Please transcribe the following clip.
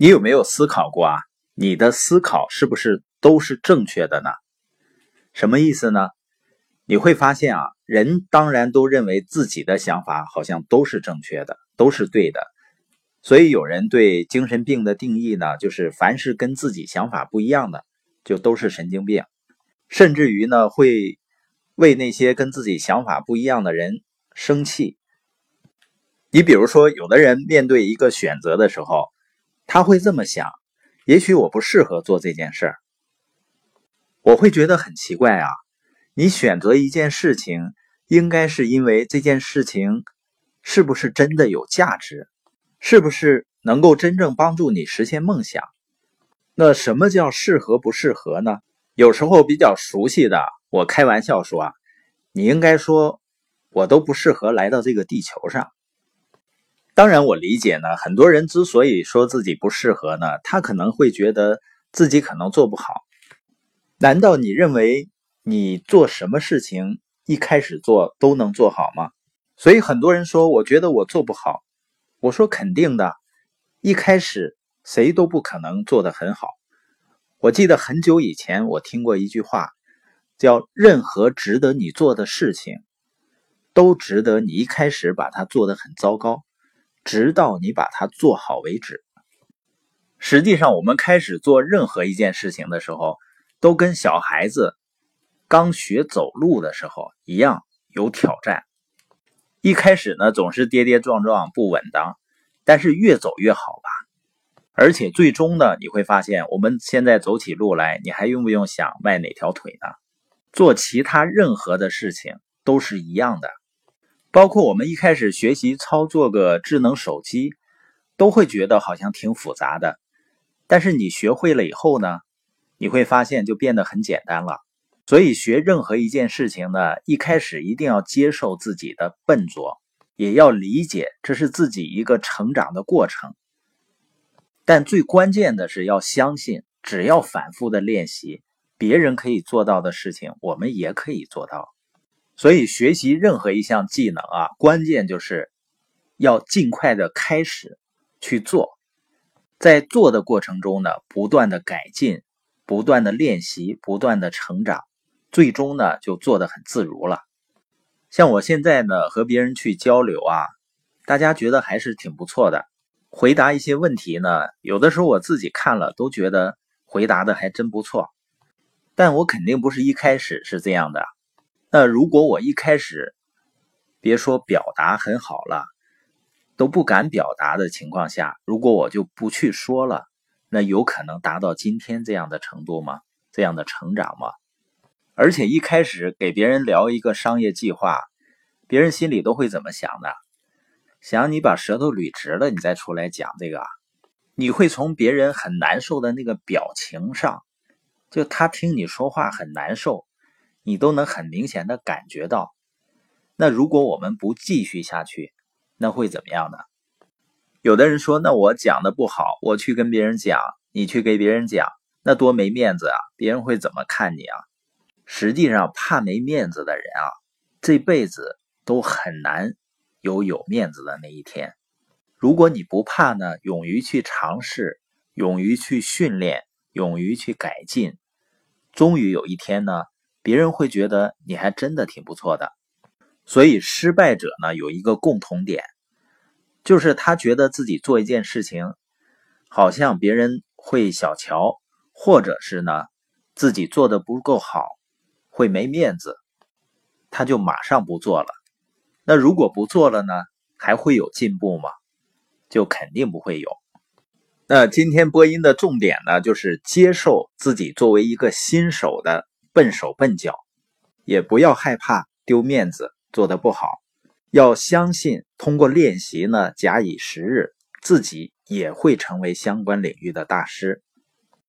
你有没有思考过啊？你的思考是不是都是正确的呢？什么意思呢？你会发现啊，人当然都认为自己的想法好像都是正确的，都是对的。所以有人对精神病的定义呢，就是凡是跟自己想法不一样的，就都是神经病。甚至于呢，会为那些跟自己想法不一样的人生气。你比如说，有的人面对一个选择的时候。他会这么想：也许我不适合做这件事儿。我会觉得很奇怪啊！你选择一件事情，应该是因为这件事情是不是真的有价值，是不是能够真正帮助你实现梦想？那什么叫适合不适合呢？有时候比较熟悉的，我开玩笑说啊，你应该说，我都不适合来到这个地球上。当然，我理解呢。很多人之所以说自己不适合呢，他可能会觉得自己可能做不好。难道你认为你做什么事情一开始做都能做好吗？所以很多人说，我觉得我做不好。我说肯定的，一开始谁都不可能做得很好。我记得很久以前我听过一句话，叫“任何值得你做的事情，都值得你一开始把它做得很糟糕。”直到你把它做好为止。实际上，我们开始做任何一件事情的时候，都跟小孩子刚学走路的时候一样有挑战。一开始呢，总是跌跌撞撞、不稳当，但是越走越好吧。而且最终呢，你会发现，我们现在走起路来，你还用不用想迈哪条腿呢？做其他任何的事情都是一样的。包括我们一开始学习操作个智能手机，都会觉得好像挺复杂的。但是你学会了以后呢，你会发现就变得很简单了。所以学任何一件事情呢，一开始一定要接受自己的笨拙，也要理解这是自己一个成长的过程。但最关键的是要相信，只要反复的练习，别人可以做到的事情，我们也可以做到。所以，学习任何一项技能啊，关键就是要尽快的开始去做，在做的过程中呢，不断的改进，不断的练习，不断的成长，最终呢，就做得很自如了。像我现在呢，和别人去交流啊，大家觉得还是挺不错的。回答一些问题呢，有的时候我自己看了都觉得回答的还真不错，但我肯定不是一开始是这样的。那如果我一开始别说表达很好了，都不敢表达的情况下，如果我就不去说了，那有可能达到今天这样的程度吗？这样的成长吗？而且一开始给别人聊一个商业计划，别人心里都会怎么想的？想你把舌头捋直了，你再出来讲这个，你会从别人很难受的那个表情上，就他听你说话很难受。你都能很明显的感觉到，那如果我们不继续下去，那会怎么样呢？有的人说，那我讲的不好，我去跟别人讲，你去给别人讲，那多没面子啊！别人会怎么看你啊？实际上，怕没面子的人啊，这辈子都很难有有面子的那一天。如果你不怕呢，勇于去尝试，勇于去训练，勇于去改进，终于有一天呢。别人会觉得你还真的挺不错的，所以失败者呢有一个共同点，就是他觉得自己做一件事情，好像别人会小瞧，或者是呢自己做的不够好，会没面子，他就马上不做了。那如果不做了呢，还会有进步吗？就肯定不会有。那今天播音的重点呢，就是接受自己作为一个新手的。笨手笨脚，也不要害怕丢面子，做的不好，要相信通过练习呢，假以时日，自己也会成为相关领域的大师。